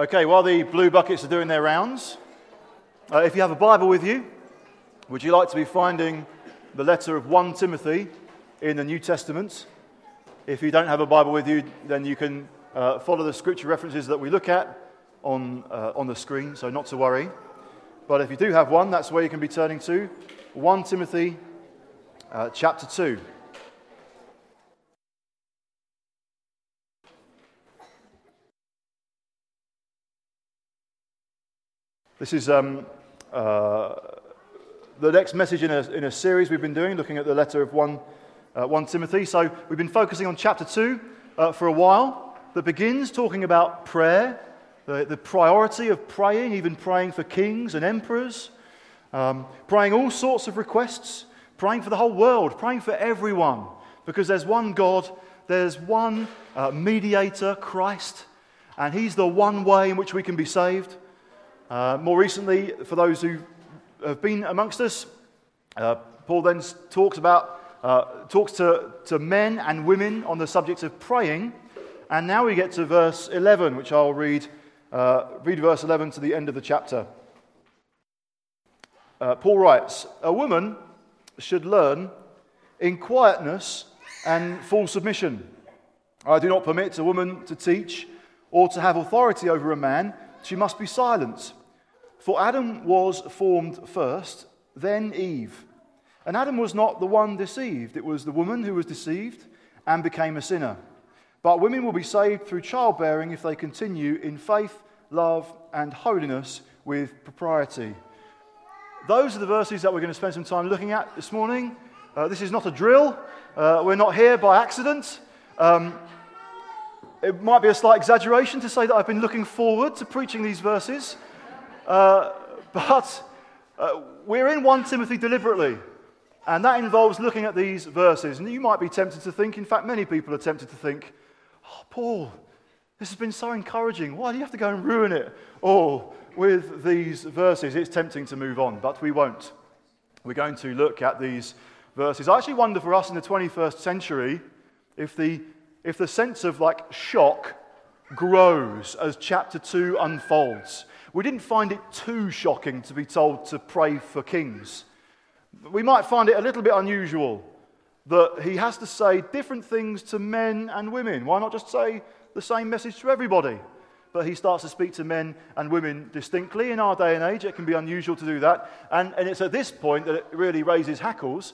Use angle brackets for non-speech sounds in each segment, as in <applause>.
Okay, while the blue buckets are doing their rounds, uh, if you have a Bible with you, would you like to be finding the letter of 1 Timothy in the New Testament? If you don't have a Bible with you, then you can uh, follow the scripture references that we look at on, uh, on the screen, so not to worry. But if you do have one, that's where you can be turning to 1 Timothy uh, chapter 2. This is um, uh, the next message in a, in a series we've been doing, looking at the letter of 1, uh, 1 Timothy. So we've been focusing on chapter 2 uh, for a while, that begins talking about prayer, the, the priority of praying, even praying for kings and emperors, um, praying all sorts of requests, praying for the whole world, praying for everyone, because there's one God, there's one uh, mediator, Christ, and He's the one way in which we can be saved. Uh, more recently, for those who have been amongst us, uh, Paul then talks about uh, talks to, to men and women on the subject of praying. And now we get to verse 11, which I'll read. Uh, read verse 11 to the end of the chapter. Uh, Paul writes A woman should learn in quietness and full submission. I do not permit a woman to teach or to have authority over a man. She must be silent. For Adam was formed first, then Eve. And Adam was not the one deceived, it was the woman who was deceived and became a sinner. But women will be saved through childbearing if they continue in faith, love, and holiness with propriety. Those are the verses that we're going to spend some time looking at this morning. Uh, this is not a drill, uh, we're not here by accident. Um, it might be a slight exaggeration to say that I've been looking forward to preaching these verses. Uh, but uh, we're in 1 Timothy deliberately, and that involves looking at these verses. And you might be tempted to think, in fact, many people are tempted to think, oh, Paul, this has been so encouraging. Why do you have to go and ruin it all with these verses? It's tempting to move on, but we won't. We're going to look at these verses. I actually wonder for us in the 21st century if the, if the sense of like shock grows as chapter 2 unfolds. We didn't find it too shocking to be told to pray for kings. We might find it a little bit unusual that he has to say different things to men and women. Why not just say the same message to everybody? But he starts to speak to men and women distinctly. In our day and age, it can be unusual to do that. And, and it's at this point that it really raises hackles.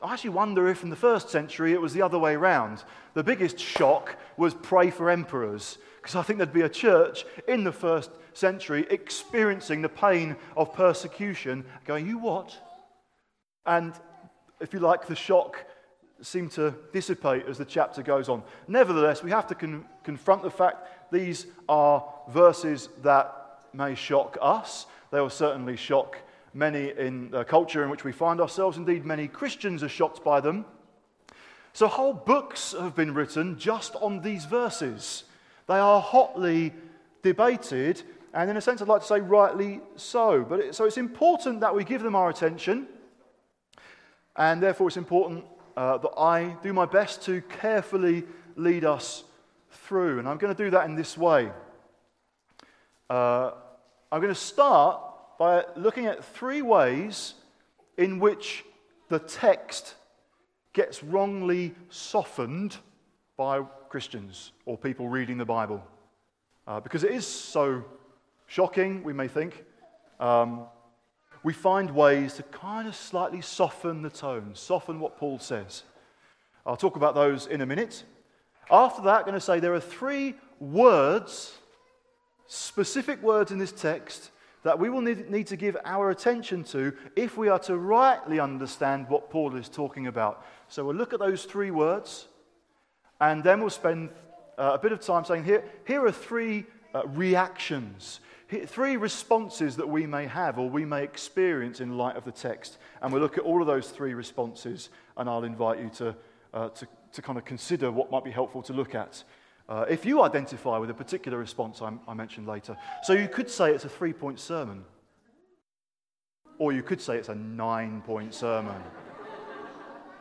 I actually wonder if in the first century it was the other way around. The biggest shock was pray for emperors, because I think there'd be a church in the first century experiencing the pain of persecution, going, You what? And if you like, the shock seemed to dissipate as the chapter goes on. Nevertheless, we have to con- confront the fact these are verses that may shock us. They will certainly shock many in the culture in which we find ourselves. Indeed, many Christians are shocked by them. So, whole books have been written just on these verses. They are hotly debated and in a sense, I'd like to say rightly so. But it, so it's important that we give them our attention, and therefore it's important uh, that I do my best to carefully lead us through. And I'm going to do that in this way. Uh, I'm going to start by looking at three ways in which the text gets wrongly softened by Christians or people reading the Bible. Uh, because it is so Shocking, we may think. Um, we find ways to kind of slightly soften the tone, soften what Paul says. I'll talk about those in a minute. After that, I'm going to say there are three words, specific words in this text, that we will need, need to give our attention to if we are to rightly understand what Paul is talking about. So we'll look at those three words, and then we'll spend uh, a bit of time saying here, here are three uh, reactions three responses that we may have or we may experience in light of the text. And we'll look at all of those three responses, and I'll invite you to, uh, to, to kind of consider what might be helpful to look at. Uh, if you identify with a particular response I, I mentioned later. So you could say it's a three point sermon, or you could say it's a nine point sermon.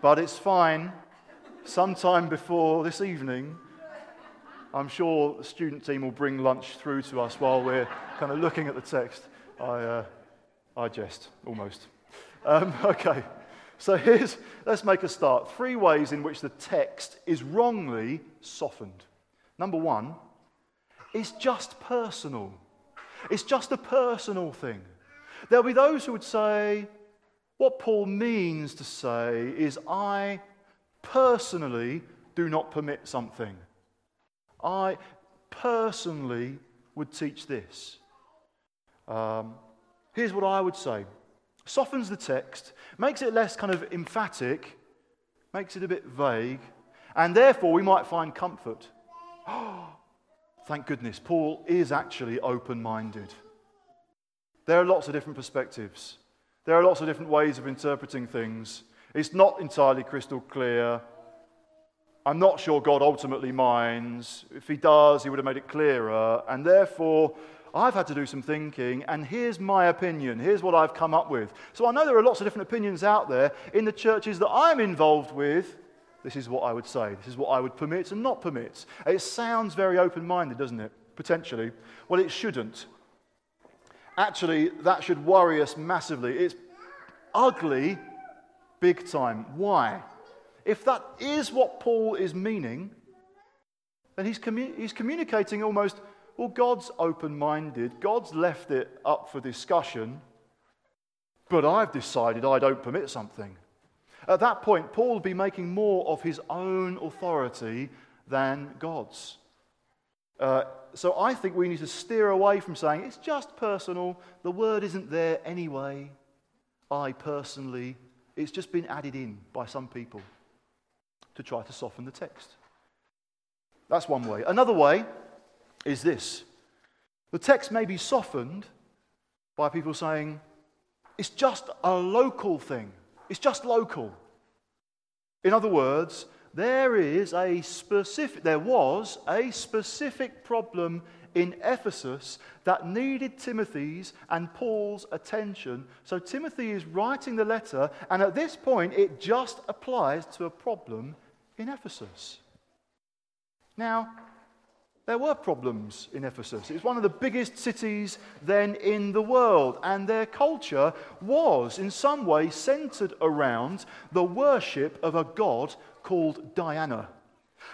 but it's fine. Sometime before this evening, I'm sure the student team will bring lunch through to us while we're kind of looking at the text. I, uh, I jest, almost. Um, <laughs> okay, so here's, let's make a start. Three ways in which the text is wrongly softened. Number one, it's just personal. It's just a personal thing. There'll be those who would say, what Paul means to say is, I personally do not permit something. I personally would teach this. Um, here's what I would say softens the text, makes it less kind of emphatic, makes it a bit vague, and therefore we might find comfort. <gasps> Thank goodness, Paul is actually open minded. There are lots of different perspectives, there are lots of different ways of interpreting things. It's not entirely crystal clear. I'm not sure God ultimately minds. If He does, He would have made it clearer. And therefore, I've had to do some thinking, and here's my opinion. Here's what I've come up with. So I know there are lots of different opinions out there in the churches that I'm involved with. This is what I would say. This is what I would permit and not permit. It sounds very open minded, doesn't it? Potentially. Well, it shouldn't. Actually, that should worry us massively. It's ugly big time. Why? If that is what Paul is meaning, then he's, he's communicating almost, well, God's open minded, God's left it up for discussion, but I've decided I don't permit something. At that point, Paul would be making more of his own authority than God's. Uh, so I think we need to steer away from saying it's just personal, the word isn't there anyway. I personally, it's just been added in by some people to try to soften the text. That's one way. Another way is this the text may be softened by people saying it's just a local thing, it's just local. In other words, there is a specific, there was a specific problem in Ephesus that needed Timothy's and Paul's attention. So Timothy is writing the letter, and at this point, it just applies to a problem in Ephesus. Now, there were problems in Ephesus. It was one of the biggest cities then in the world, and their culture was in some way centered around the worship of a god called Diana.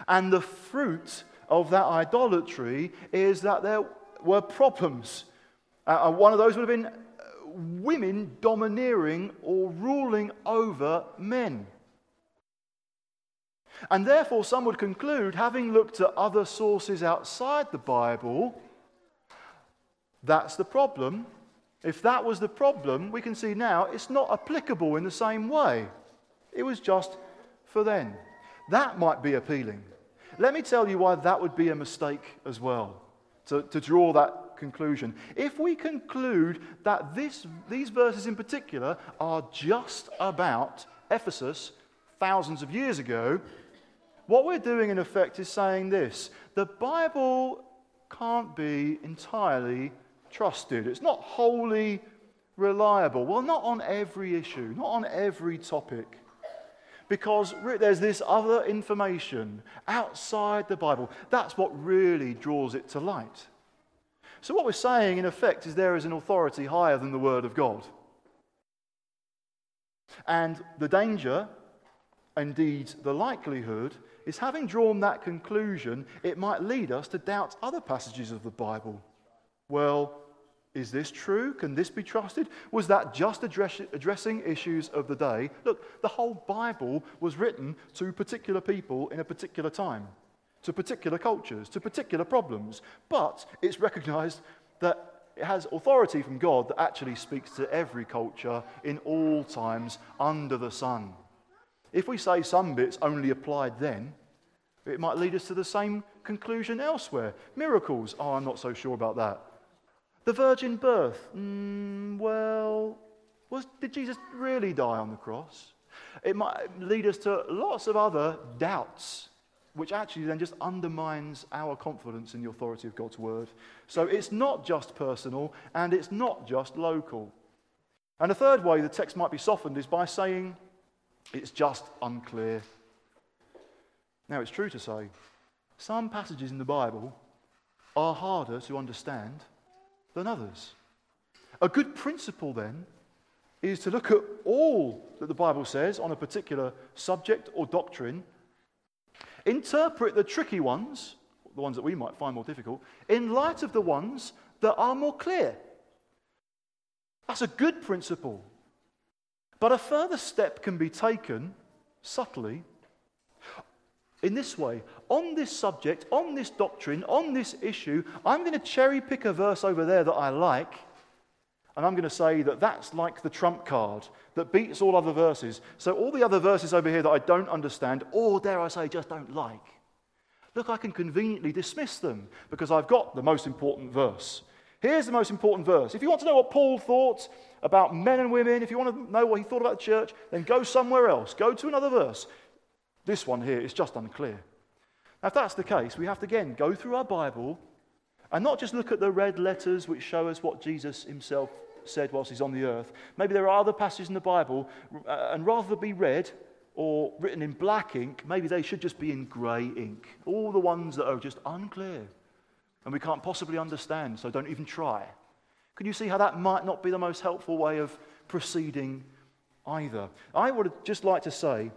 And the fruit of that idolatry is that there were problems. Uh, one of those would have been women domineering or ruling over men. And therefore, some would conclude, having looked at other sources outside the Bible, that's the problem. If that was the problem, we can see now it's not applicable in the same way. It was just for then. That might be appealing. Let me tell you why that would be a mistake as well, to, to draw that conclusion. If we conclude that this, these verses in particular are just about Ephesus thousands of years ago, what we're doing, in effect, is saying this the Bible can't be entirely trusted. It's not wholly reliable. Well, not on every issue, not on every topic. Because there's this other information outside the Bible. That's what really draws it to light. So, what we're saying, in effect, is there is an authority higher than the Word of God. And the danger, indeed the likelihood, is having drawn that conclusion, it might lead us to doubt other passages of the Bible. Well, is this true? Can this be trusted? Was that just address, addressing issues of the day? Look, the whole Bible was written to particular people in a particular time, to particular cultures, to particular problems. But it's recognized that it has authority from God that actually speaks to every culture in all times under the sun. If we say some bits only applied then, it might lead us to the same conclusion elsewhere. Miracles, oh, I'm not so sure about that. The virgin birth, mm, well, was, did Jesus really die on the cross? It might lead us to lots of other doubts, which actually then just undermines our confidence in the authority of God's word. So it's not just personal and it's not just local. And a third way the text might be softened is by saying it's just unclear. Now, it's true to say some passages in the Bible are harder to understand than others. A good principle, then, is to look at all that the Bible says on a particular subject or doctrine, interpret the tricky ones, the ones that we might find more difficult, in light of the ones that are more clear. That's a good principle. But a further step can be taken subtly in this way on this subject, on this doctrine, on this issue. I'm going to cherry pick a verse over there that I like and I'm going to say that that's like the trump card that beats all other verses. So, all the other verses over here that I don't understand, or dare I say, just don't like, look, I can conveniently dismiss them because I've got the most important verse. Here's the most important verse. If you want to know what Paul thought about men and women, if you want to know what he thought about the church, then go somewhere else. Go to another verse. This one here is just unclear. Now, if that's the case, we have to again go through our Bible and not just look at the red letters which show us what Jesus himself said whilst he's on the earth. Maybe there are other passages in the Bible, uh, and rather be read or written in black ink, maybe they should just be in grey ink. All the ones that are just unclear and we can't possibly understand, so don't even try. Can you see how that might not be the most helpful way of proceeding either? I would just like to say,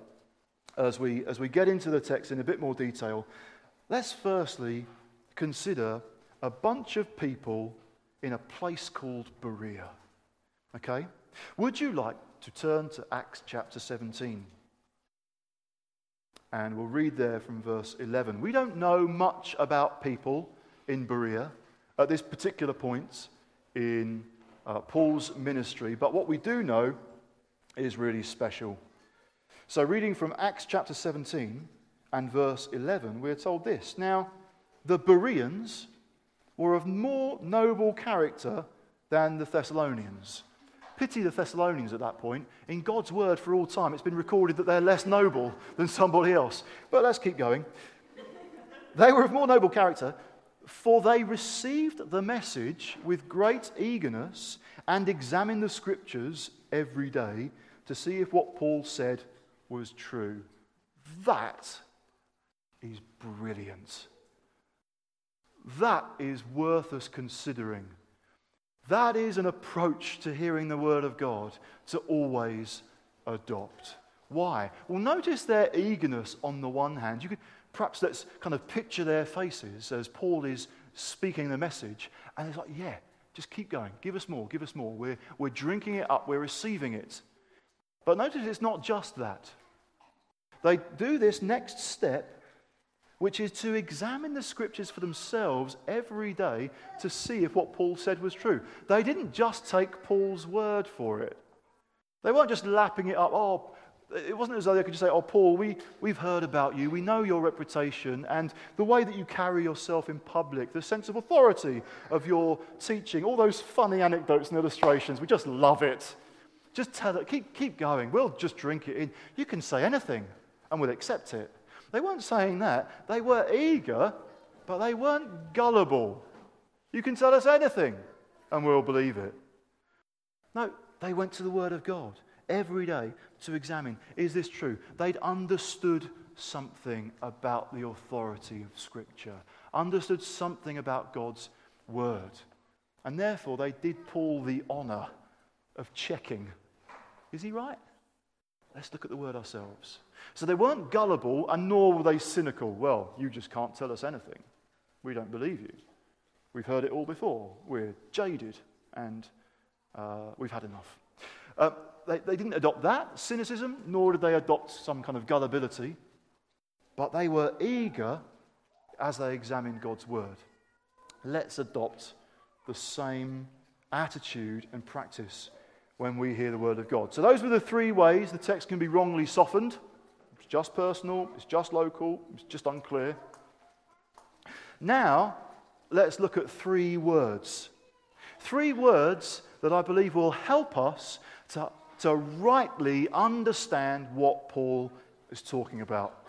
as we, as we get into the text in a bit more detail, let's firstly consider a bunch of people in a place called Berea. Okay? Would you like to turn to Acts chapter 17? And we'll read there from verse 11. We don't know much about people in Berea at this particular point in uh, Paul's ministry, but what we do know is really special. So, reading from Acts chapter 17 and verse 11, we're told this Now, the Bereans were of more noble character than the Thessalonians. Pity the Thessalonians at that point. In God's word for all time, it's been recorded that they're less noble than somebody else. But let's keep going. They were of more noble character, for they received the message with great eagerness and examined the scriptures every day to see if what Paul said was true. That is brilliant. That is worth us considering. That is an approach to hearing the Word of God to always adopt. Why? Well, notice their eagerness on the one hand. You could perhaps let's kind of picture their faces as Paul is speaking the message, and it's like, yeah, just keep going. Give us more, give us more. We're, we're drinking it up, we're receiving it. But notice it's not just that. They do this next step which is to examine the scriptures for themselves every day to see if what Paul said was true. They didn't just take Paul's word for it, they weren't just lapping it up. Oh, it wasn't as though they could just say, Oh, Paul, we, we've heard about you. We know your reputation and the way that you carry yourself in public, the sense of authority of your teaching, all those funny anecdotes and illustrations. We just love it. Just tell it, keep, keep going. We'll just drink it in. You can say anything and we'll accept it. They weren't saying that. They were eager, but they weren't gullible. You can tell us anything and we'll believe it. No, they went to the Word of God every day to examine is this true? They'd understood something about the authority of Scripture, understood something about God's Word. And therefore, they did Paul the honor of checking is he right? Let's look at the Word ourselves. So they weren't gullible and nor were they cynical. Well, you just can't tell us anything. We don't believe you. We've heard it all before. We're jaded and uh, we've had enough. Uh, they, they didn't adopt that cynicism, nor did they adopt some kind of gullibility, but they were eager as they examined God's word. Let's adopt the same attitude and practice when we hear the word of God. So, those were the three ways the text can be wrongly softened it's just personal, it's just local, it's just unclear. Now, let's look at three words. Three words that I believe will help us to, to rightly understand what Paul is talking about.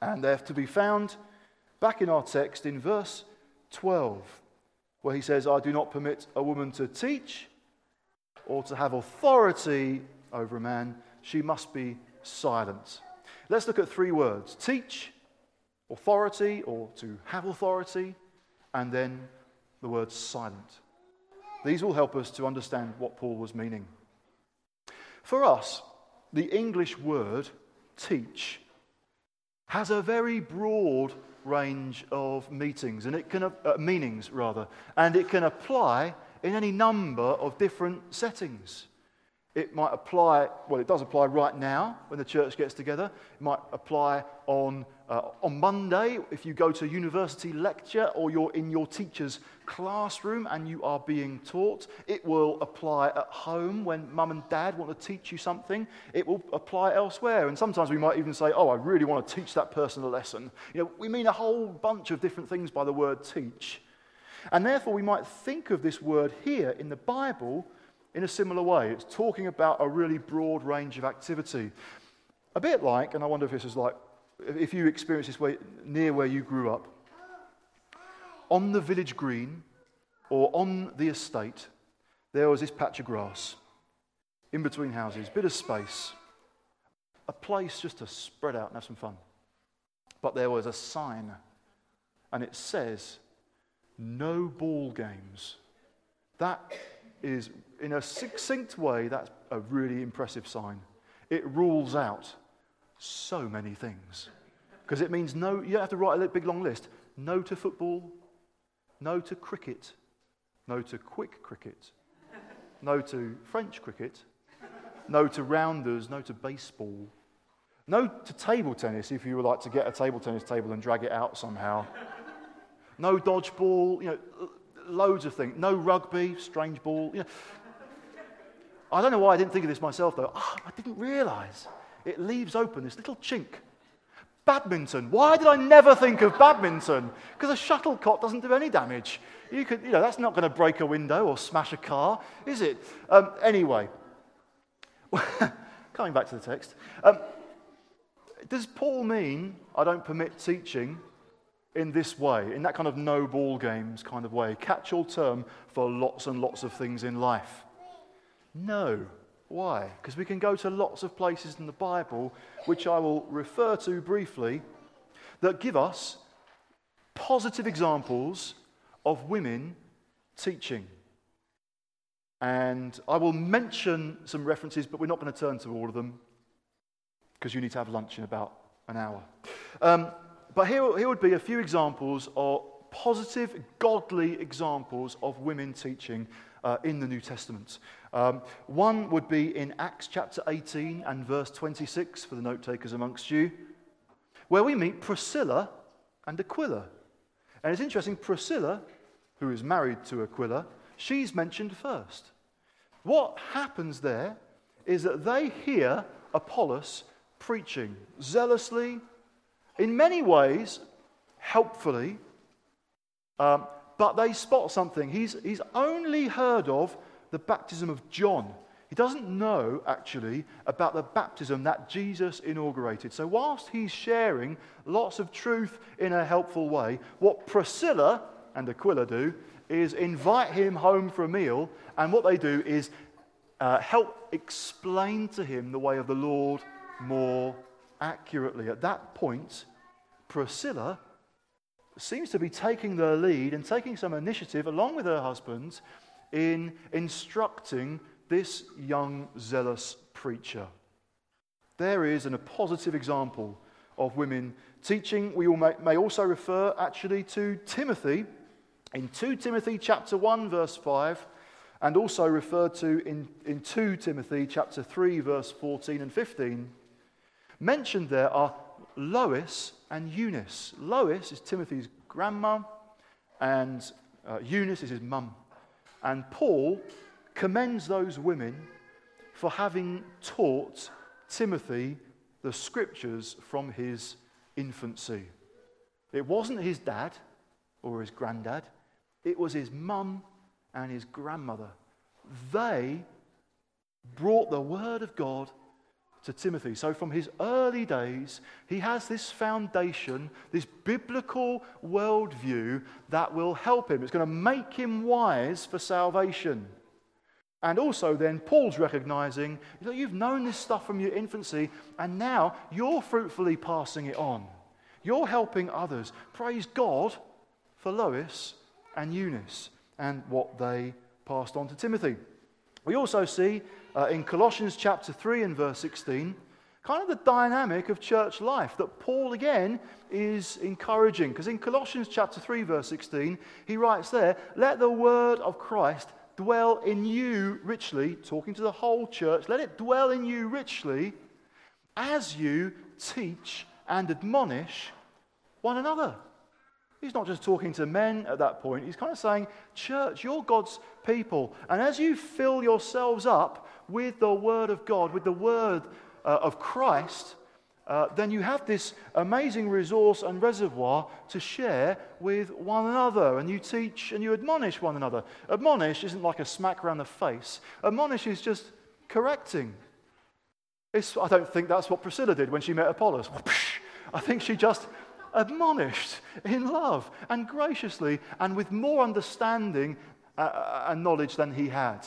And they're to be found back in our text in verse 12, where he says, I do not permit a woman to teach or to have authority over a man, she must be silent. Let's look at three words teach, authority or to have authority, and then the word silent. These will help us to understand what Paul was meaning. For us, the English word teach has a very broad range of meetings and it can uh, meanings rather and it can apply in any number of different settings it might apply, well, it does apply right now when the church gets together. It might apply on, uh, on Monday if you go to university lecture or you're in your teacher's classroom and you are being taught. It will apply at home when mum and dad want to teach you something. It will apply elsewhere. And sometimes we might even say, oh, I really want to teach that person a lesson. You know, we mean a whole bunch of different things by the word teach. And therefore, we might think of this word here in the Bible in a similar way. It's talking about a really broad range of activity. A bit like, and I wonder if this is like, if you experience this way near where you grew up, on the village green or on the estate, there was this patch of grass in between houses, bit of space, a place just to spread out and have some fun. But there was a sign, and it says, No ball games. That is, in a succinct way, that's a really impressive sign. It rules out so many things. Because it means no, you don't have to write a big long list. No to football, no to cricket, no to quick cricket, no to French cricket, no to rounders, no to baseball, no to table tennis if you would like to get a table tennis table and drag it out somehow. No dodgeball, you know, loads of things. No rugby, strange ball. You know. I don't know why I didn't think of this myself, though. Oh, I didn't realize it leaves open this little chink. Badminton. Why did I never think of badminton? Because a shuttlecock doesn't do any damage. You could, you know, that's not going to break a window or smash a car, is it? Um, anyway, <laughs> coming back to the text. Um, does Paul mean I don't permit teaching in this way, in that kind of no ball games kind of way, catch all term for lots and lots of things in life? No. Why? Because we can go to lots of places in the Bible, which I will refer to briefly, that give us positive examples of women teaching. And I will mention some references, but we're not going to turn to all of them because you need to have lunch in about an hour. Um, but here, here would be a few examples of positive, godly examples of women teaching uh, in the New Testament. Um, one would be in Acts chapter 18 and verse 26 for the note takers amongst you, where we meet Priscilla and Aquila. And it's interesting, Priscilla, who is married to Aquila, she's mentioned first. What happens there is that they hear Apollos preaching zealously, in many ways, helpfully, um, but they spot something. He's, he's only heard of the baptism of John. He doesn't know, actually, about the baptism that Jesus inaugurated. So, whilst he's sharing lots of truth in a helpful way, what Priscilla and Aquila do is invite him home for a meal, and what they do is uh, help explain to him the way of the Lord more accurately. At that point, Priscilla seems to be taking the lead and taking some initiative along with her husband in instructing this young, zealous preacher. There is an, a positive example of women teaching. We may, may also refer actually to Timothy in 2 Timothy chapter 1 verse 5 and also referred to in, in 2 Timothy chapter 3 verse 14 and 15. Mentioned there are Lois and Eunice. Lois is Timothy's grandma, and uh, Eunice is his mum. And Paul commends those women for having taught Timothy the scriptures from his infancy. It wasn't his dad or his granddad, it was his mum and his grandmother. They brought the word of God to Timothy. So, from his early days, he has this foundation, this biblical worldview that will help him. It's going to make him wise for salvation. And also, then, Paul's recognizing that you've known this stuff from your infancy, and now you're fruitfully passing it on. You're helping others. Praise God for Lois and Eunice and what they passed on to Timothy. We also see uh, in Colossians chapter 3 and verse 16 kind of the dynamic of church life that Paul again is encouraging. Because in Colossians chapter 3, verse 16, he writes there, Let the word of Christ dwell in you richly, talking to the whole church, let it dwell in you richly as you teach and admonish one another. He's not just talking to men at that point. He's kind of saying, Church, you're God's people. And as you fill yourselves up with the Word of God, with the Word uh, of Christ, uh, then you have this amazing resource and reservoir to share with one another. And you teach and you admonish one another. Admonish isn't like a smack around the face, admonish is just correcting. It's, I don't think that's what Priscilla did when she met Apollos. <laughs> I think she just admonished in love and graciously and with more understanding uh, uh, and knowledge than he had.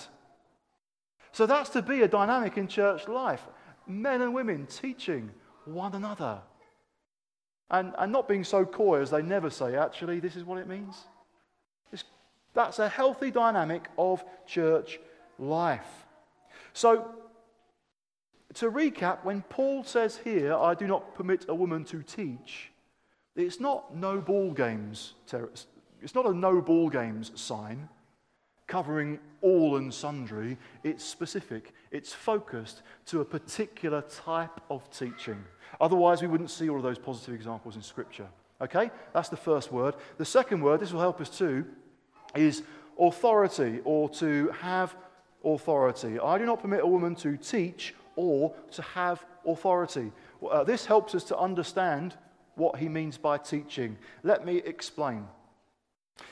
So that's to be a dynamic in church life. Men and women teaching one another. And, and not being so coy as they never say, actually, this is what it means. It's, that's a healthy dynamic of church life. So, to recap, when Paul says here, I do not permit a woman to teach, it's not no ball games. It's not a no ball games sign covering all and sundry. It's specific, it's focused to a particular type of teaching. Otherwise, we wouldn't see all of those positive examples in Scripture. Okay? That's the first word. The second word, this will help us too, is authority or to have authority. I do not permit a woman to teach or to have authority. Uh, this helps us to understand what he means by teaching. Let me explain.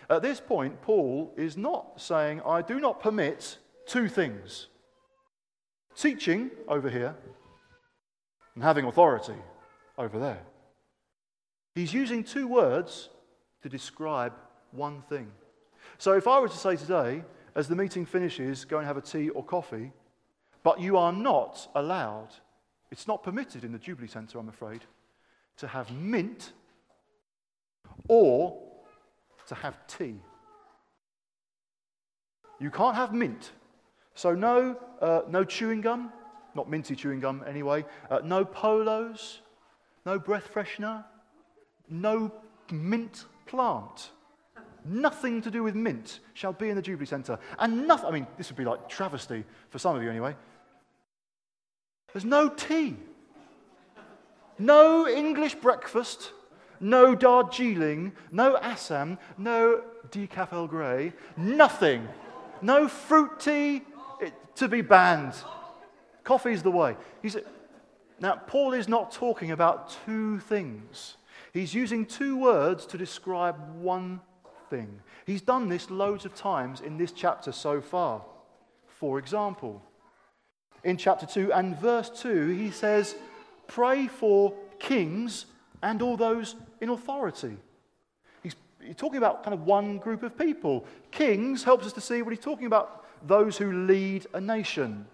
At this point, Paul is not saying, I do not permit two things teaching over here and having authority over there. He's using two words to describe one thing. So if I were to say today, as the meeting finishes, go and have a tea or coffee, but you are not allowed, it's not permitted in the Jubilee Centre, I'm afraid, to have mint or to have tea. You can't have mint. So, no, uh, no chewing gum, not minty chewing gum anyway, uh, no polos, no breath freshener, no mint plant. Nothing to do with mint shall be in the Jubilee Centre. And nothing, I mean, this would be like travesty for some of you anyway. There's no tea. No English breakfast, no Darjeeling, no Assam, no decaf Earl Grey, nothing. No fruit tea it, to be banned. Coffee's the way. He's, now, Paul is not talking about two things. He's using two words to describe one thing. He's done this loads of times in this chapter so far. For example, in chapter 2 and verse 2, he says, Pray for kings and all those in authority. He's, he's, talking about kind of one group of people. Kings helps us to see what he's talking about those who lead a nation.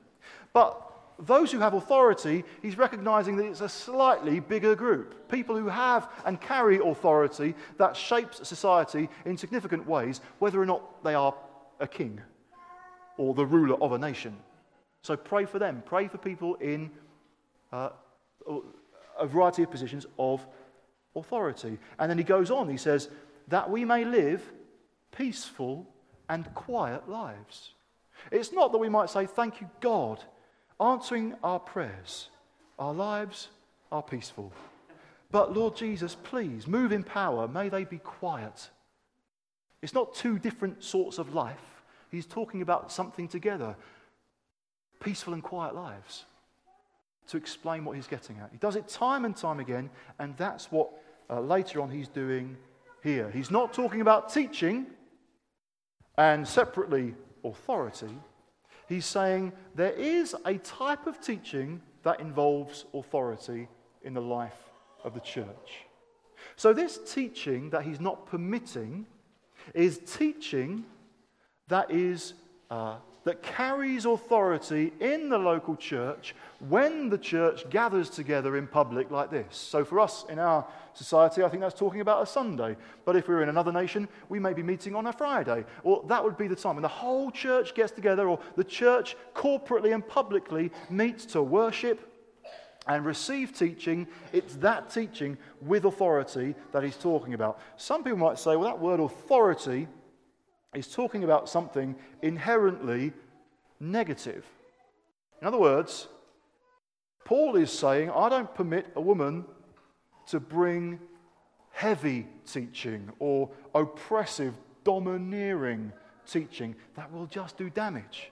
But those who have authority, he's recognizing that it's a slightly bigger group. People who have and carry authority that shapes society in significant ways, whether or not they are a king or the ruler of a nation. So pray for them. Pray for people in uh, a variety of positions of authority. And then he goes on, he says, that we may live peaceful and quiet lives. It's not that we might say, Thank you, God, answering our prayers. Our lives are peaceful. But Lord Jesus, please move in power. May they be quiet. It's not two different sorts of life. He's talking about something together peaceful and quiet lives to explain what he's getting at. He does it time and time again, and that's what uh, later on he's doing here. He's not talking about teaching and separately authority. He's saying there is a type of teaching that involves authority in the life of the church. So, this teaching that he's not permitting is teaching that is uh, that carries authority in the local church when the church gathers together in public like this. So, for us in our society, I think that's talking about a Sunday. But if we we're in another nation, we may be meeting on a Friday. Or that would be the time when the whole church gets together, or the church corporately and publicly meets to worship and receive teaching. It's that teaching with authority that he's talking about. Some people might say, well, that word authority is talking about something inherently negative. In other words, Paul is saying, I don't permit a woman to bring heavy teaching or oppressive, domineering teaching that will just do damage.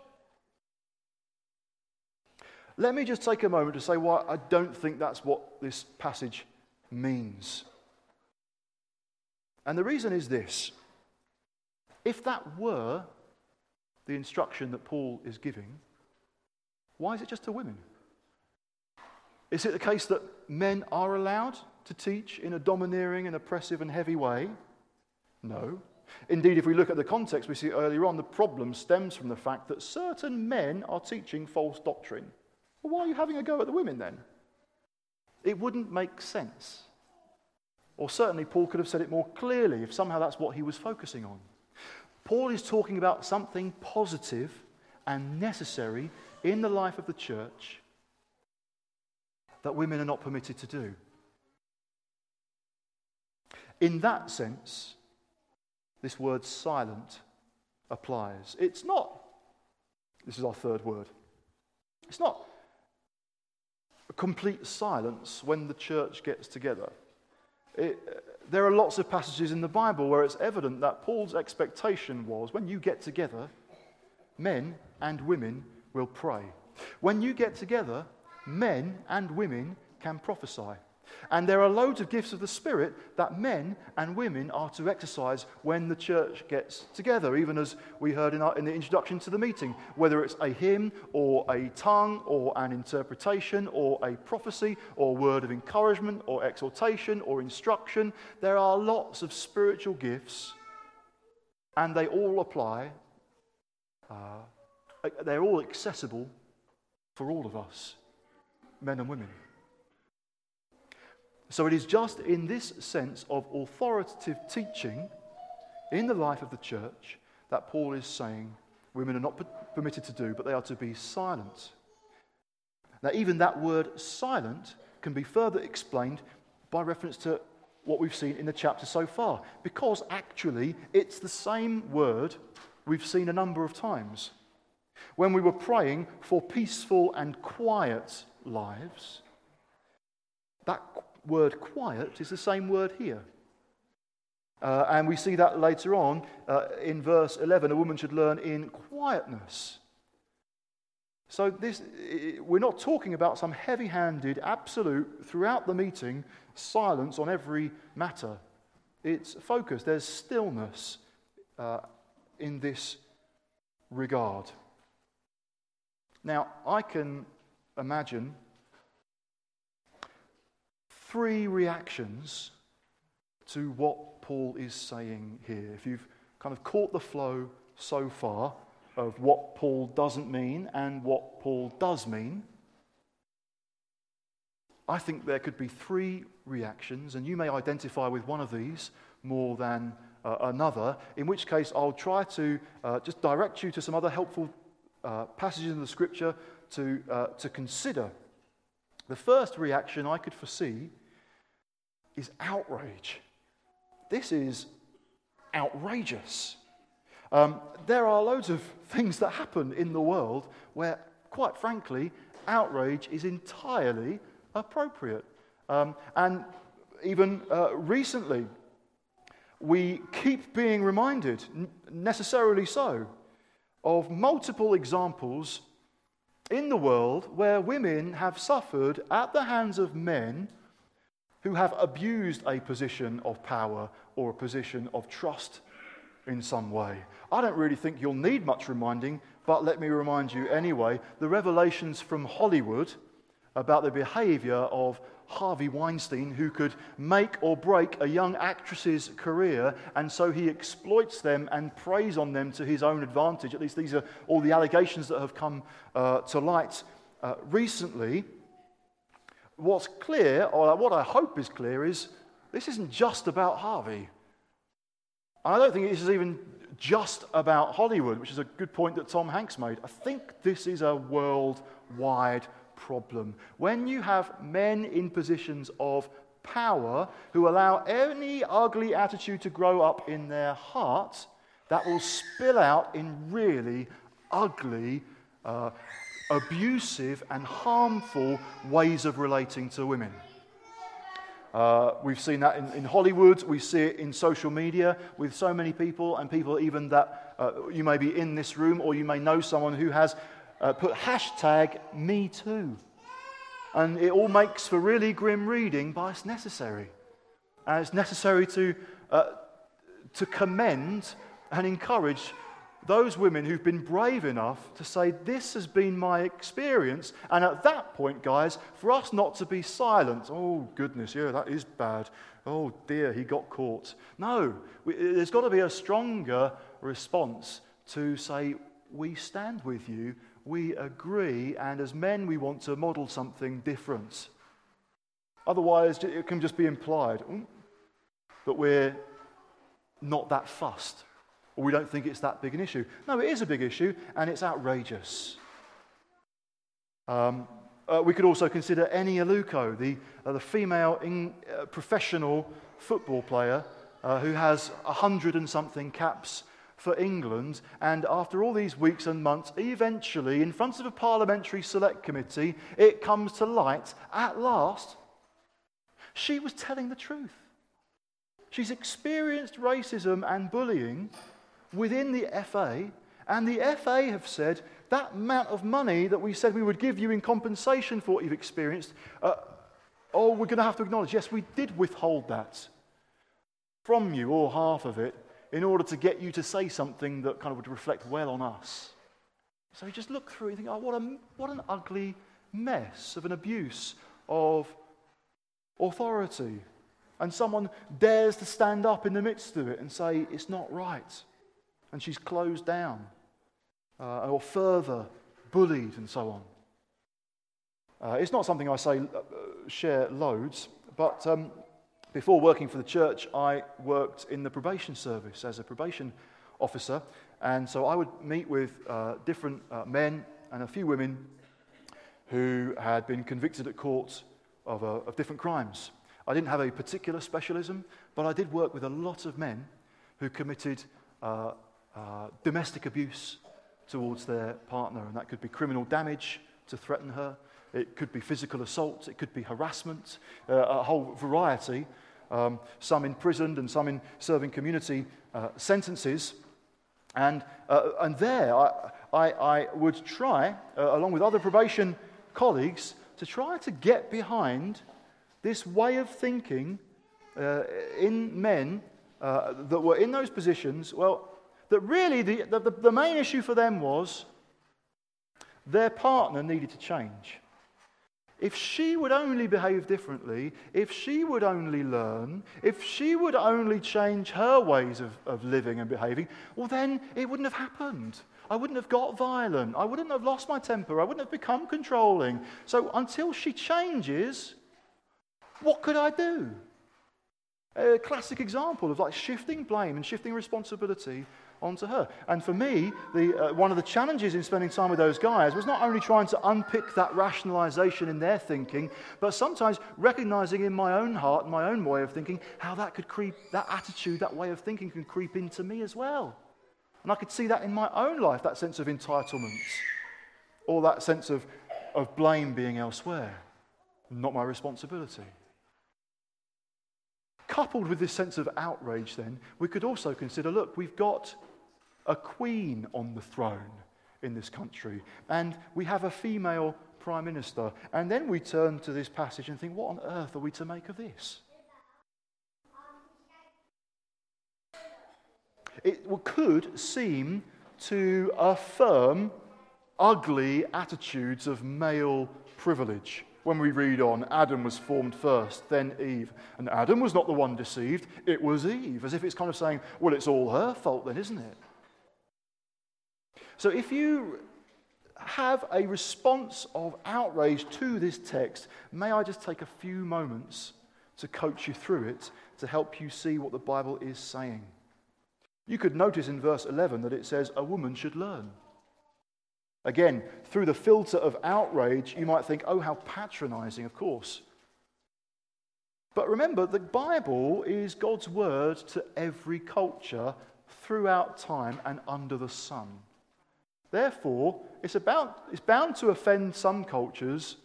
Let me just take a moment to say why I don't think that's what this passage means. And the reason is this if that were the instruction that Paul is giving, why is it just to women? Is it the case that men are allowed to teach in a domineering and oppressive and heavy way? No. Indeed, if we look at the context we see earlier on, the problem stems from the fact that certain men are teaching false doctrine. Well, why are you having a go at the women then? It wouldn't make sense. Or certainly, Paul could have said it more clearly if somehow that's what he was focusing on. Paul is talking about something positive and necessary in the life of the church that women are not permitted to do. In that sense, this word silent applies. It's not, this is our third word, it's not complete silence when the church gets together. It, there are lots of passages in the Bible where it's evident that Paul's expectation was when you get together, men and women will pray. When you get together, men and women can prophesy. And there are loads of gifts of the Spirit that men and women are to exercise when the church gets together, even as we heard in, our, in, the introduction to the meeting. Whether it's a hymn or a tongue or an interpretation or a prophecy or word of encouragement or exhortation or instruction, there are lots of spiritual gifts and they all apply. Uh, they're all accessible for all of us, men and women. So it is just in this sense of authoritative teaching in the life of the church that Paul is saying women are not permitted to do, but they are to be silent. Now, even that word silent can be further explained by reference to what we've seen in the chapter so far, because actually it's the same word we've seen a number of times. When we were praying for peaceful and quiet lives, that word quiet is the same word here. Uh, and we see that later on uh, in verse 11 a woman should learn in quietness. So, this, we're not talking about some heavy handed, absolute, throughout the meeting, silence on every matter. It's focused, there's stillness uh, in this regard. Now, I can imagine three reactions to what Paul is saying here. If you've kind of caught the flow so far of what Paul doesn't mean and what Paul does mean, I think there could be three reactions, and you may identify with one of these more than uh, another, in which case I'll try to uh, just direct you to some other helpful uh, passages in the scripture to, uh, to consider. The first reaction I could foresee is outrage. This is outrageous. Um, there are loads of things that happen in the world where, quite frankly, outrage is entirely appropriate. Um, and even uh, recently, we keep being reminded, necessarily so, of multiple examples in the world where women have suffered at the hands of men who have abused a position of power or a position of trust in some way. I don't really think you'll need much reminding, but let me remind you anyway. The revelations from Hollywood about the behavior of Harvey Weinstein, who could make or break a young actress's career, and so he exploits them and preys on them to his own advantage. At least these are all the allegations that have come uh, to light uh, recently. What's clear, or what I hope is clear, is this isn't just about Harvey. I don't think this is even just about Hollywood, which is a good point that Tom Hanks made. I think this is a worldwide problem. When you have men in positions of power who allow any ugly attitude to grow up in their heart, that will spill out in really ugly, uh, abusive, and harmful ways of relating to women. Uh, we've seen that in, in, Hollywood. We see it in social media with so many people, and people even that uh, you may be in this room or you may know someone who has uh, put hashtag me too. And it all makes for really grim reading, but it's necessary. And it's necessary to, uh, to commend and encourage those women who've been brave enough to say, This has been my experience. And at that point, guys, for us not to be silent, oh, goodness, yeah, that is bad. Oh, dear, he got caught. No, we, there's got to be a stronger response to say, We stand with you, we agree, and as men, we want to model something different. Otherwise, it can just be implied mm, that we're not that fussed or we don't think it's that big an issue. No, it is a big issue, and it's outrageous. Um, uh, we could also consider Eni Aluko, the, uh, the female in, uh, professional football player uh, who has a hundred and something caps for England. And after all these weeks and months, eventually, in front of a parliamentary select committee, it comes to light at last she was telling the truth. She's experienced racism and bullying within the FA, and the FA have said that amount of money that we said we would give you in compensation for what you've experienced, uh, oh, we're going to have to acknowledge, yes, we did withhold that from you, or half of it, in order to get you to say something that kind of would reflect well on us. So you just look through and think, oh, what, a, what an ugly mess of an abuse of authority. And someone dares to stand up in the midst of it and say, it's not right and she's closed down, uh, or further bullied, and so on. Uh, it's not something I say uh, share loads, but um, before working for the church, I worked in the probation service as a probation officer, and so I would meet with uh, different uh, men and a few women who had been convicted at court of, uh, of different crimes. I didn't have a particular specialism, but I did work with a lot of men who committed uh, uh, domestic abuse towards their partner, and that could be criminal damage to threaten her, it could be physical assault, it could be harassment, uh, a whole variety. Um, some imprisoned and some in serving community uh, sentences. And, uh, and there, I, I, I would try, uh, along with other probation colleagues, to try to get behind this way of thinking in men that were in those positions. Well, that really the, the, the main issue for them was their partner needed to change. If she would only behave differently, if she would only learn, if she would only change her ways of, of living and behaving, well, then it wouldn't have happened. I wouldn't have got violent. I wouldn't have lost my temper. I wouldn't have become controlling. So until she changes, what could I do? A classic example of like shifting blame and shifting responsibility onto her. And for me, the, uh, one of the challenges in spending time with those guys was not only trying to unpick that rationalization in their thinking, but sometimes recognizing in my own heart, my own way of thinking, how that could creep, that attitude, that way of thinking can creep into me as well. And I could see that in my own life, that sense of entitlement, or that sense of, of blame being elsewhere, not my responsibility. Coupled with this sense of outrage, then, we could also consider look, we've got a queen on the throne in this country, and we have a female prime minister. And then we turn to this passage and think, what on earth are we to make of this? It could seem to affirm ugly attitudes of male privilege when we read on, Adam was formed first, then Eve. And Adam was not the one deceived, it was Eve. As if it's kind of saying, well, it's all her fault then, isn't it? So if you have a response of outrage to this text, may I just take a few moments to coach you through it to help you see what the Bible is saying? You could notice in verse 11 that it says, a woman should learn. Again, through the filter of outrage, you might think, oh, how patronizing, of course. But remember, the Bible is God's word to every culture throughout time and under the sun. Therefore, it's, about, it's bound to offend some cultures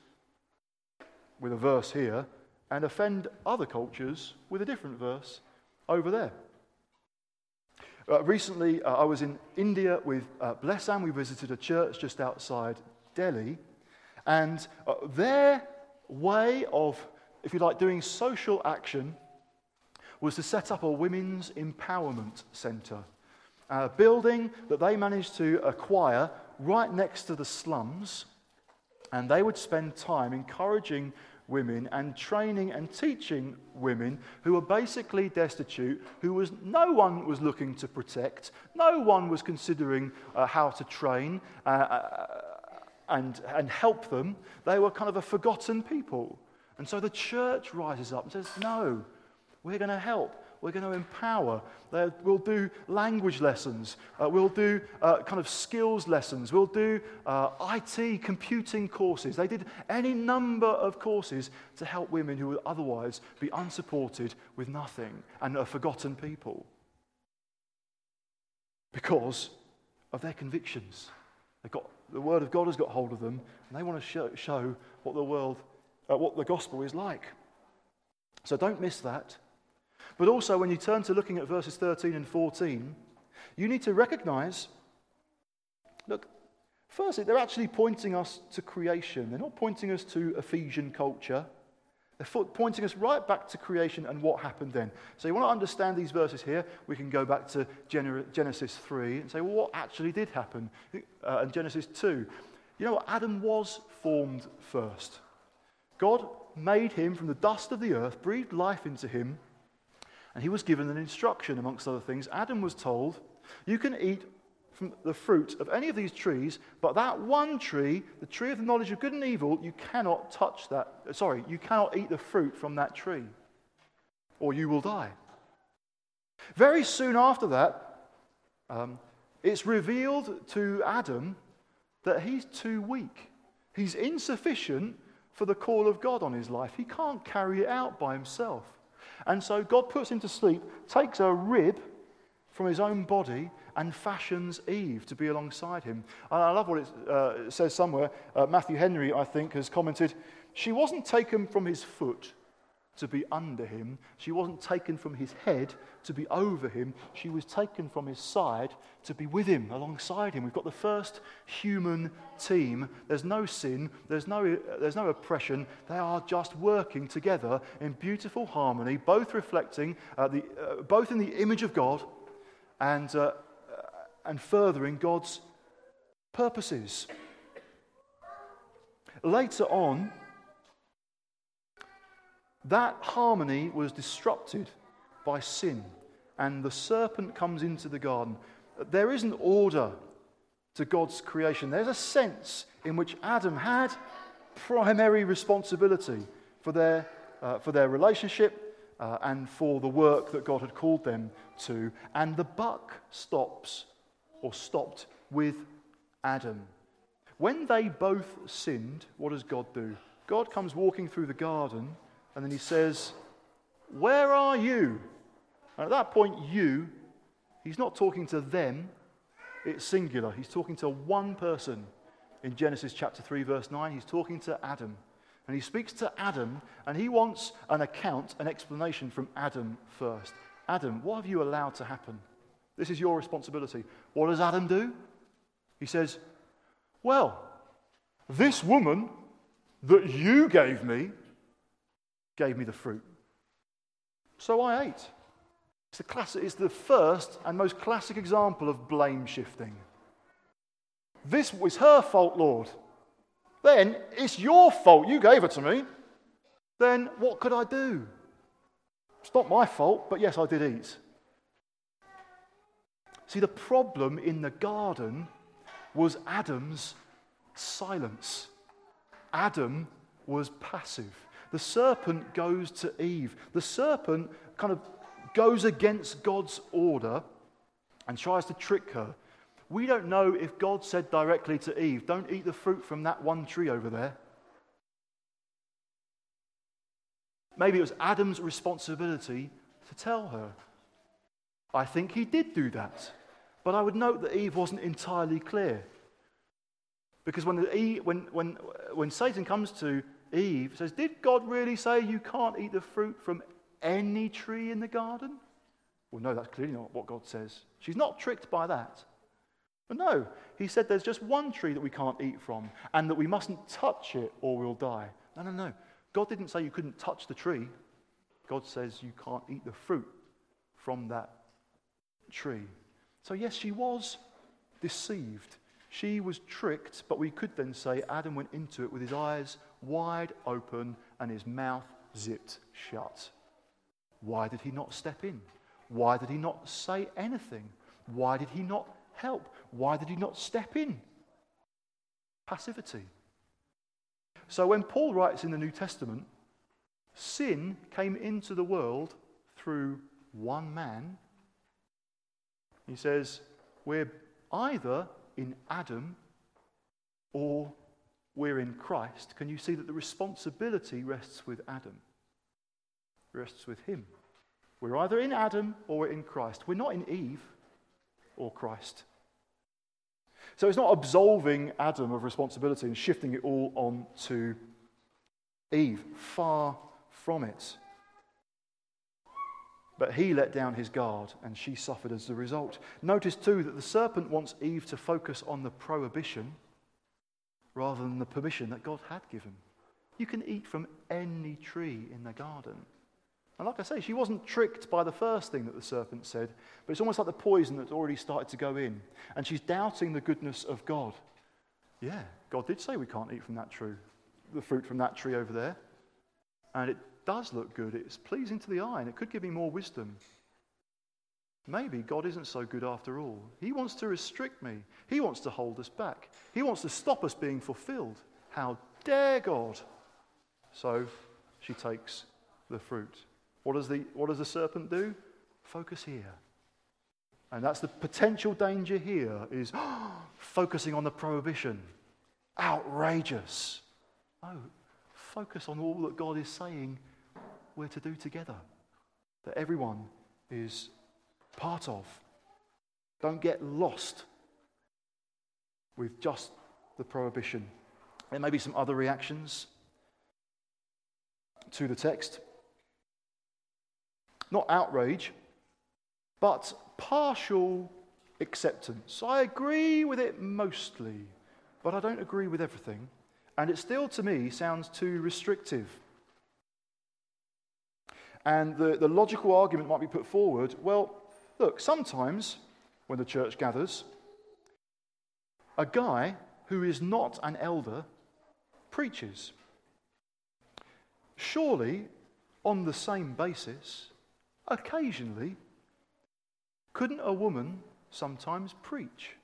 with a verse here and offend other cultures with a different verse over there. Uh, recently, uh, I was in India with uh, Blessam. We visited a church just outside Delhi. And uh, their way of, if you like, doing social action was to set up a women's empowerment centre. A building that they managed to acquire right next to the slums. And they would spend time encouraging women and training and teaching women who were basically destitute, who was, no one was looking to protect, no one was considering uh, how to train uh, uh, and, and help them. They were kind of a forgotten people. And so the church rises up and says, No, we're going to help. We're going to empower. We'll do language lessons. Uh, we'll do uh, kind of skills lessons. We'll do uh, IT computing courses. They did any number of courses to help women who would otherwise be unsupported with nothing and are forgotten people because of their convictions. They've got, the Word of God has got hold of them, and they want to show, show what the world, uh, what the gospel is like. So don't miss that. But also, when you turn to looking at verses 13 and 14, you need to recognize look, firstly, they're actually pointing us to creation. They're not pointing us to Ephesian culture. They're pointing us right back to creation and what happened then. So, you want to understand these verses here? We can go back to Genesis 3 and say, well, what actually did happen? Uh, and Genesis 2. You know what? Adam was formed first. God made him from the dust of the earth, breathed life into him, and he was given an instruction, amongst other things. Adam was told, You can eat from the fruit of any of these trees, but that one tree, the tree of the knowledge of good and evil, you cannot touch that. Sorry, you cannot eat the fruit from that tree, or you will die. Very soon after that, um, it's revealed to Adam that he's too weak. He's insufficient for the call of God on his life. He can't carry it out by himself. And so God puts him to sleep, takes a rib from his own body, and fashions Eve to be alongside him. And I love what it, uh, says somewhere. Uh, Matthew Henry, I think, has commented she wasn't taken from his foot to be under him. She wasn't taken from his head to be over him. She was taken from his side to be with him, alongside him. We've got the first human team. There's no sin, there's no, there's no oppression. They are just working together in beautiful harmony, both reflecting, uh, the, uh, both in the image of God and, uh, and furthering God's purposes. Later on, that harmony was disrupted by sin, and the serpent comes into the garden. There is an order to God's creation. There's a sense in which Adam had primary responsibility for their, uh, for their relationship uh, and for the work that God had called them to. And the buck stops or stopped with Adam. When they both sinned, what does God do? God comes walking through the garden and then he says, Where are you? And at that point, you, he's not talking to them, it's singular. He's talking to one person. In Genesis chapter 3, verse 9, he's talking to Adam. And he speaks to Adam, and he wants an account, an explanation from Adam first. Adam, what have you allowed to happen? This is your responsibility. What does Adam do? He says, Well, this woman that you gave me gave me the fruit. So I ate. It's the, classic, it's the first and most classic example of blame shifting. This was her fault, Lord. then it's your fault. You gave it to me. Then what could I do? It's not my fault, but yes, I did eat. See, the problem in the garden was Adam's silence. Adam was passive. The serpent goes to Eve. The serpent kind of goes against God's order and tries to trick her. We don't know if God said directly to Eve, Don't eat the fruit from that one tree over there. Maybe it was Adam's responsibility to tell her. I think he did do that. But I would note that Eve wasn't entirely clear. Because when, the, when, when, when Satan comes to Eve, says, Did God really say you can't eat the fruit from any tree in the garden? Well, no, that's clearly not what God says. She's not tricked by that. But no, he said there's just one tree that we can't eat from and that we mustn't touch it or we'll die. No, no, no. God didn't say you couldn't touch the tree. God says you can't eat the fruit from that tree. So, yes, she was deceived. She was tricked, but we could then say Adam went into it with his eyes wide open and his mouth zipped shut. Why did he not step in? Why did he not say anything? Why did he not help? Why did he not step in? Passivity. So when Paul writes in the New Testament, sin came into the world through one man, he says, we're either in Adam or we're in Christ. Can you see that the responsibility rests with Adam? Rests with him. We're either in Adam or we're in Christ. We're not in Eve or Christ. So it's not absolving Adam of responsibility and shifting it all on to Eve. Far from it. But he let down his guard and she suffered as a result. Notice too that the serpent wants Eve to focus on the prohibition rather than the permission that God had given. You can eat from any tree in the garden. And like I say, she wasn't tricked by the first thing that the serpent said, but it's almost like the poison that's already started to go in. And she's doubting the goodness of God. Yeah, God did say we can't eat from that tree, the fruit from that tree over there. And it does look good. It's pleasing to the eye, and it could give me more wisdom. Maybe God isn't so good after all. He wants to restrict me. He wants to hold us back. He wants to stop us being fulfilled. How dare God? So she takes the fruit. What does the, what does the serpent do? Focus here. And that's the potential danger here is <gasps> focusing on the prohibition. Outrageous. Oh, focus on all that God is saying we're to do together. That everyone is part of. Don't get lost with just the prohibition. There may be some other reactions to the text. Not outrage, but partial acceptance. I agree with it mostly, but I don't agree with everything. And it still, to me, sounds too restrictive. And the, the logical argument might be put forward well, look, sometimes when the church gathers, a guy who is not an elder preaches. Surely, on the same basis, occasionally, couldn't a woman sometimes preach?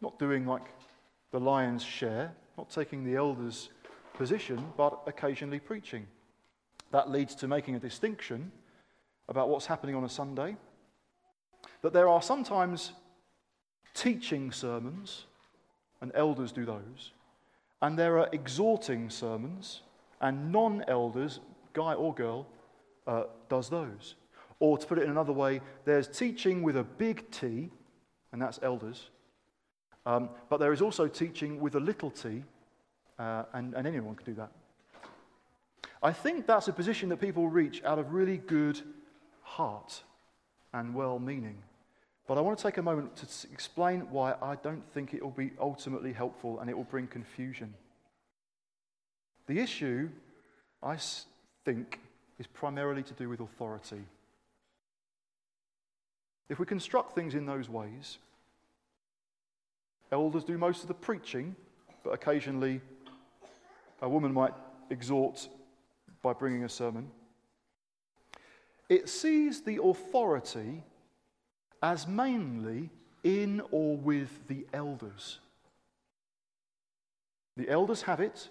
Not doing like the lion's share, not taking the elder's position, but occasionally preaching. That leads to making a distinction about what's happening on a Sunday. That there are sometimes teaching sermons, and elders do those, and there are exhorting sermons, and non elders, guy or girl, uh, does those. Or to put it in another way, there's teaching with a big T, and that's elders. Um, but there is also teaching with a little t, uh, and, and anyone can do that. I think that's a position that people reach out of really good heart and well meaning. But I want to take a moment to explain why I don't think it will be ultimately helpful and it will bring confusion. The issue, I think, is primarily to do with authority. If we construct things in those ways, elders do most of the preaching, but occasionally a woman might exhort by bringing a sermon. It sees the authority as mainly in or with the elders. The elders have it,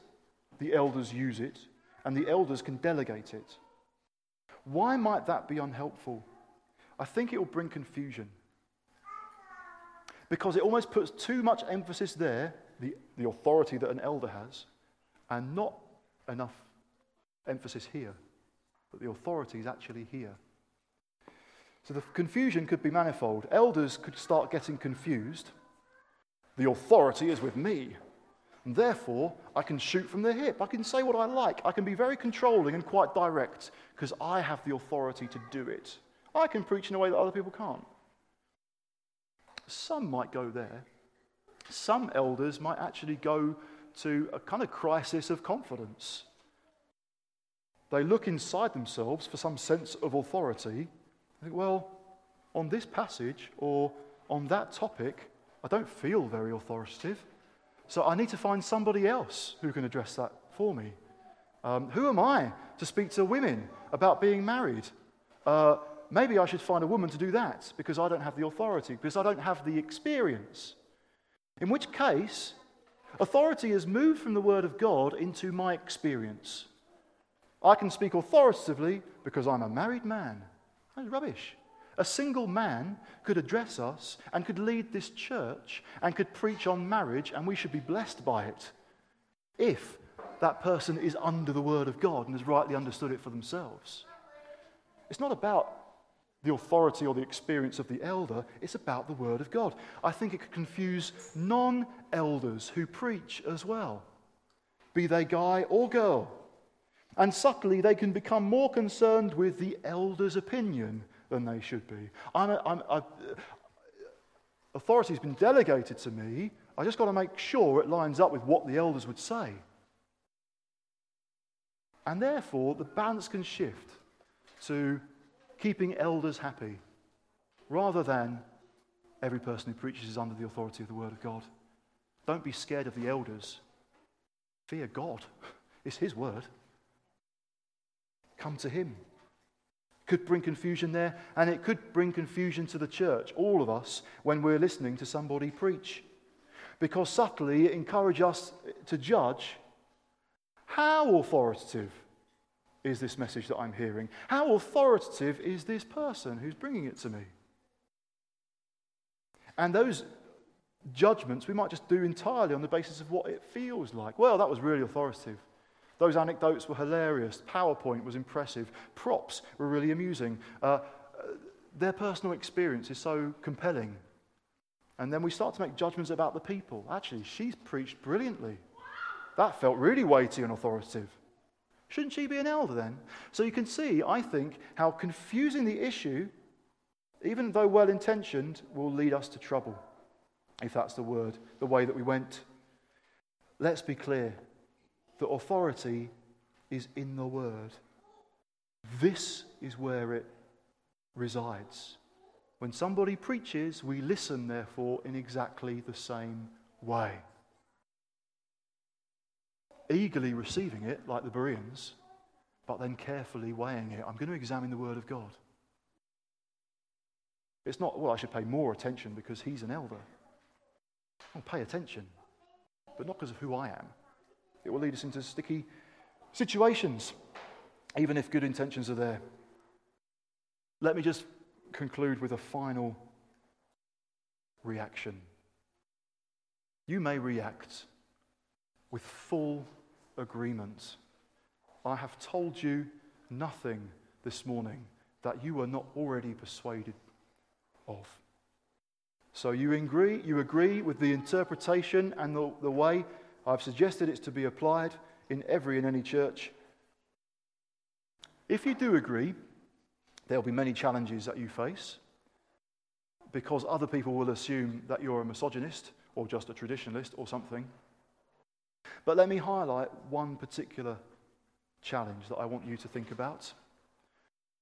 the elders use it, and the elders can delegate it. Why might that be unhelpful? I think it will bring confusion. Because it almost puts too much emphasis there, the, the authority that an elder has, and not enough emphasis here. that the authority is actually here. So the confusion could be manifold. Elders could start getting confused. The authority is with me. And therefore, I can shoot from the hip. I can say what I like. I can be very controlling and quite direct because I have the authority to do it. I can preach in a way that other people can't. Some might go there. Some elders might actually go to a kind of crisis of confidence. They look inside themselves for some sense of authority think, well, on this passage or on that topic, I don't feel very authoritative. So I need to find somebody else who can address that for me. Um, who am I to speak to women about being married? Uh, maybe I should find a woman to do that because I don't have the authority, because I don't have the experience. In which case, authority has moved from the Word of God into my experience. I can speak authoritatively because I'm a married man. That's rubbish. A single man could address us and could lead this church and could preach on marriage, and we should be blessed by it if that person is under the Word of God and has rightly understood it for themselves. It's not about the authority or the experience of the elder, it's about the Word of God. I think it could confuse non elders who preach as well, be they guy or girl. And subtly, they can become more concerned with the elder's opinion than they should be. I'm a, I'm, I, authority's been delegated to me. I just got to make sure it lines up with what the elders would say. And therefore, the balance can shift to keeping elders happy rather than every person who preaches is under the authority of the Word of God. Don't be scared of the elders. Fear God. <laughs> It's His Word. Come to Him. Could bring confusion there, and it could bring confusion to the church, all of us, when we're listening to somebody preach. Because subtly it encourages us to judge how authoritative is this message that I'm hearing? How authoritative is this person who's bringing it to me? And those judgments we might just do entirely on the basis of what it feels like. Well, that was really authoritative. Those anecdotes were hilarious. PowerPoint was impressive. Props were really amusing. Uh, uh, their personal experience is so compelling. And then we start to make judgments about the people. Actually, she's preached brilliantly. That felt really weighty and authoritative. Shouldn't she be an elder then? So you can see, I think, how confusing the issue, even though well intentioned, will lead us to trouble, if that's the word, the way that we went. Let's be clear the authority is in the Word. This is where it resides. When somebody preaches, we listen, therefore, in exactly the same way. Eagerly receiving it, like the Bereans, but then carefully weighing it. I'm going to examine the Word of God. It's not, well, I should pay more attention because he's an elder. I'll pay attention, but not because of who I am. It will lead us into sticky situations, even if good intentions are there. Let me just conclude with a final reaction. You may react with full agreement. I have told you nothing this morning that you are not already persuaded of. So you agree, you agree with the interpretation and the, the way I've suggested it's to be applied in every and any church. If you do agree, there'll be many challenges that you face because other people will assume that you're a misogynist or just a traditionalist or something. But let me highlight one particular challenge that I want you to think about.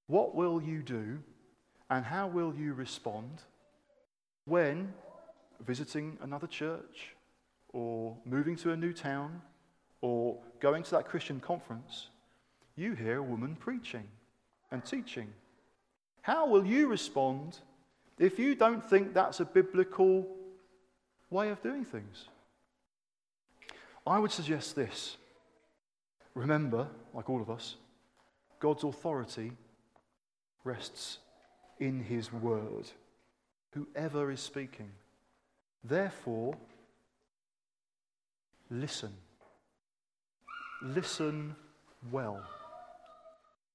What will you do and how will you respond when visiting another church or moving to a new town or going to that Christian conference, you hear a woman preaching and teaching. How will you respond if you don't think that's a biblical way of doing things? I would suggest this. Remember, like all of us, God's authority rests in His word, whoever is speaking. Therefore, listen. Listen well.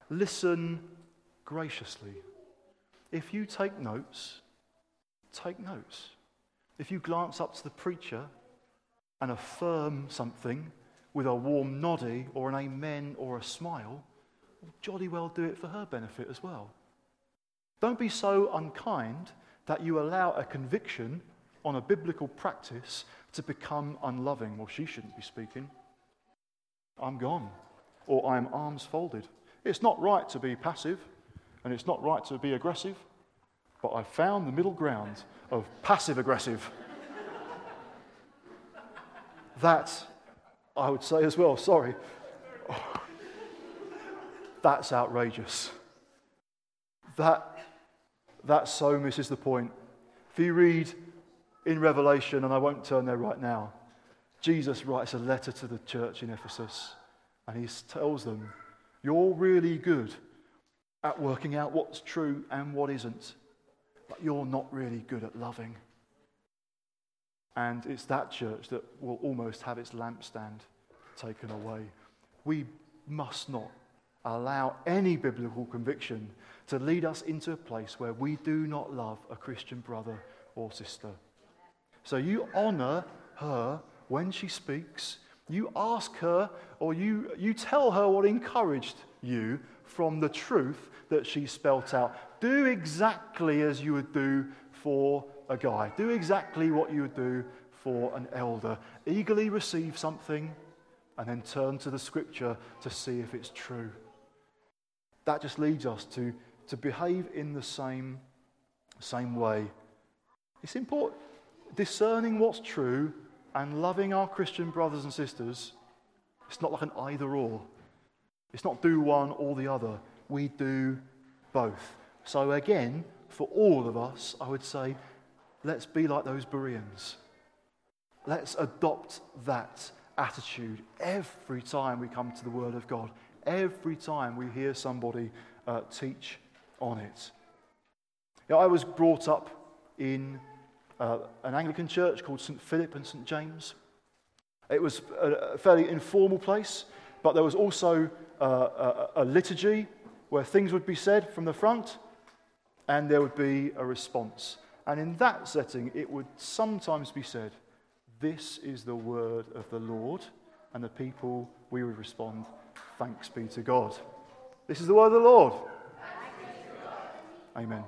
Listen graciously. If you take notes, take notes. If you glance up to the preacher and affirm something with a warm noddy or an amen or a smile, jolly well do it for her benefit as well. Don't be so unkind that you allow a conviction on a biblical practice to become unloving. Well, she shouldn't be speaking. I'm gone. Or I'm arms folded. It's not right to be passive, and it's not right to be aggressive, but I found the middle ground of passive aggressive. <laughs> that, I would say as well, sorry. Oh, <laughs> that's outrageous. That, that so misses the point. If you read in Revelation, and I won't turn there right now, Jesus writes a letter to the church in Ephesus, and he tells them, You're really good at working out what's true and what isn't, but you're not really good at loving. And it's that church that will almost have its lampstand taken away. We must not allow any biblical conviction to lead us into a place where we do not love a Christian brother or sister. So you honor her when she speaks. You ask her or you, you tell her what encouraged you from the truth that she spelt out. Do exactly as you would do for a guy. Do exactly what you would do for an elder. Eagerly receive something and then turn to the scripture to see if it's true. That just leads us to, to behave in the same, same way. It's important. Discerning what's true and loving our Christian brothers and sisters, it's not like an either or. It's not do one or the other. We do both. So, again, for all of us, I would say, let's be like those Bereans. Let's adopt that attitude every time we come to the Word of God, every time we hear somebody uh, teach on it. You know, I was brought up in uh, an Anglican church called St. Philip and St. James. It was a, fairly informal place, but there was also uh, a, a liturgy where things would be said from the front and there would be a response. And in that setting, it would sometimes be said, This is the word of the Lord. And the people, we would respond, Thanks be to God. This is the word of the Lord. Amen.